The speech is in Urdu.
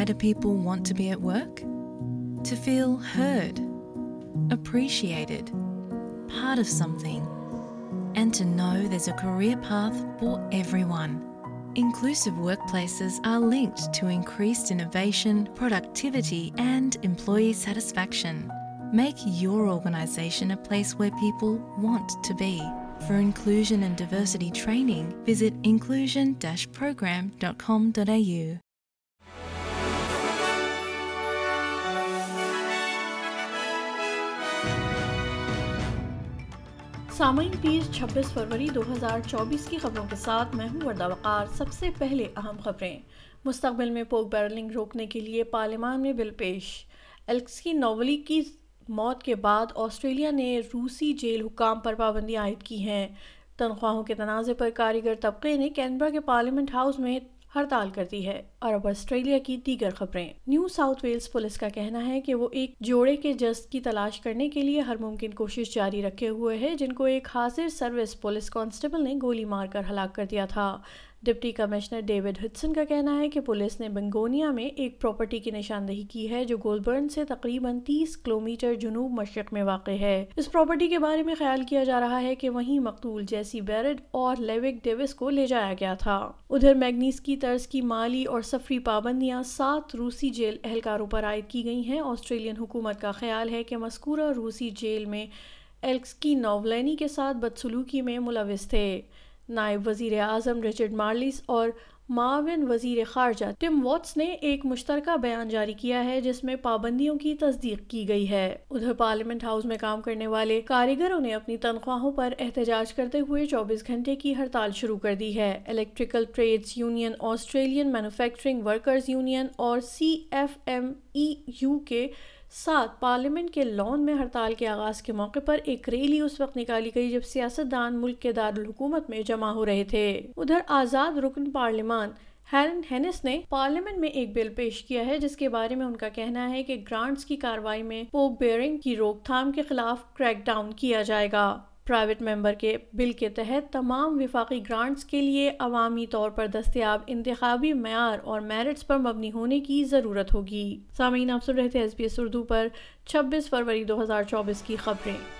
Why do people want to be at work? To feel heard, appreciated, part of something, and to know there's a career path for everyone. Inclusive workplaces are linked to increased innovation, productivity, and employee satisfaction. Make your organisation a place where people want to be. For inclusion and diversity training, visit inclusion-program.com.au. سامعین پیس 26 فروری 2024 کی خبروں کے ساتھ میں ہوں وردہ وقار۔ سب سے پہلے اہم خبریں۔ مستقبل میں پوک بیرلنگ روکنے کے لیے پارلیمان میں بل پیش۔ ایلکس کی نولی کی موت کے بعد آسٹریلیا نے روسی جیل حکام پر پابندی عائد کی ہیں۔ تنخواہوں کے تنازع پر کاریگر طبقے نے کینبرا کے پارلیمنٹ ہاؤس میں ہڑتال کرتی ہے اور اب آسٹریلیا کی دیگر خبریں۔ نیو ساؤتھ ویلز پولیس کا کہنا ہے کہ وہ ایک جوڑے کے جسد کی تلاش کرنے کے لیے ہر ممکن کوشش جاری رکھے ہوئے ہے جن کو ایک حاضر سروس پولیس کانسٹیبل نے گولی مار کر ہلاک کر دیا تھا۔ ڈپٹی کمشنر ڈیوڈ ہڈسن کا کہنا ہے کہ پولیس نے بنگونیا میں ایک پراپرٹی کی نشاندہی کی ہے جو گولبرن سے تقریباً تیس کلومیٹر جنوب مشرق میں واقع ہے۔ اس پراپرٹی کے بارے میں خیال کیا جا رہا ہے کہ وہیں مقتول جیسی بیرڈ اور لیوک ڈیوس کو لے جایا گیا تھا۔ ادھر میگنیس کی طرز کی مالی اور سفری پابندیاں سات روسی جیل اہلکاروں پر عائد کی گئی ہیں۔ آسٹریلین حکومت کا خیال ہے کہ مذکورہ روسی جیل میں ایلکس کی نوولینی کے ساتھ بدسلوکی میں ملوث تھے۔ نائب وزیر اعظم رچرڈ مارلس اور معاون وزیر خارجہ ٹم واٹس نے ایک مشترکہ بیان جاری کیا ہے جس میں پابندیوں کی تصدیق کی گئی ہے۔ ادھر پارلیمنٹ ہاؤس میں کام کرنے والے کاریگروں نے اپنی تنخواہوں پر احتجاج کرتے ہوئے چوبیس گھنٹے کی ہڑتال شروع کر دی ہے۔ Electrical trades union, Australian manufacturing workers union اور C F M E U کے ساتھ پارلیمنٹ کے لان میں ہڑتال کے آغاز کے موقع پر ایک ریلی اس وقت نکالی گئی جب سیاست دان ملک کے دارالحکومت میں جمع ہو رہے تھے۔ ادھر آزاد رکن پارلیمان ہیلن ہینس نے پارلیمنٹ میں ایک بل پیش کیا ہے، جس کے بارے میں ان کا کہنا ہے کہ گرانٹس کی کاروائی میں پوک بیئرنگ کی روک تھام کے خلاف کریک ڈاؤن کیا جائے گا۔ پرائیویٹ ممبر کے بل کے تحت تمام وفاقی گرانٹس کے لیے عوامی طور پر دستیاب انتخابی معیار اور میرٹس پر مبنی ہونے کی ضرورت ہوگی۔ سامعین، آپ سن رہے تھے ایس بی ایس اردو پر چھبیس فروری دو ہزار چوبیس کی خبریں۔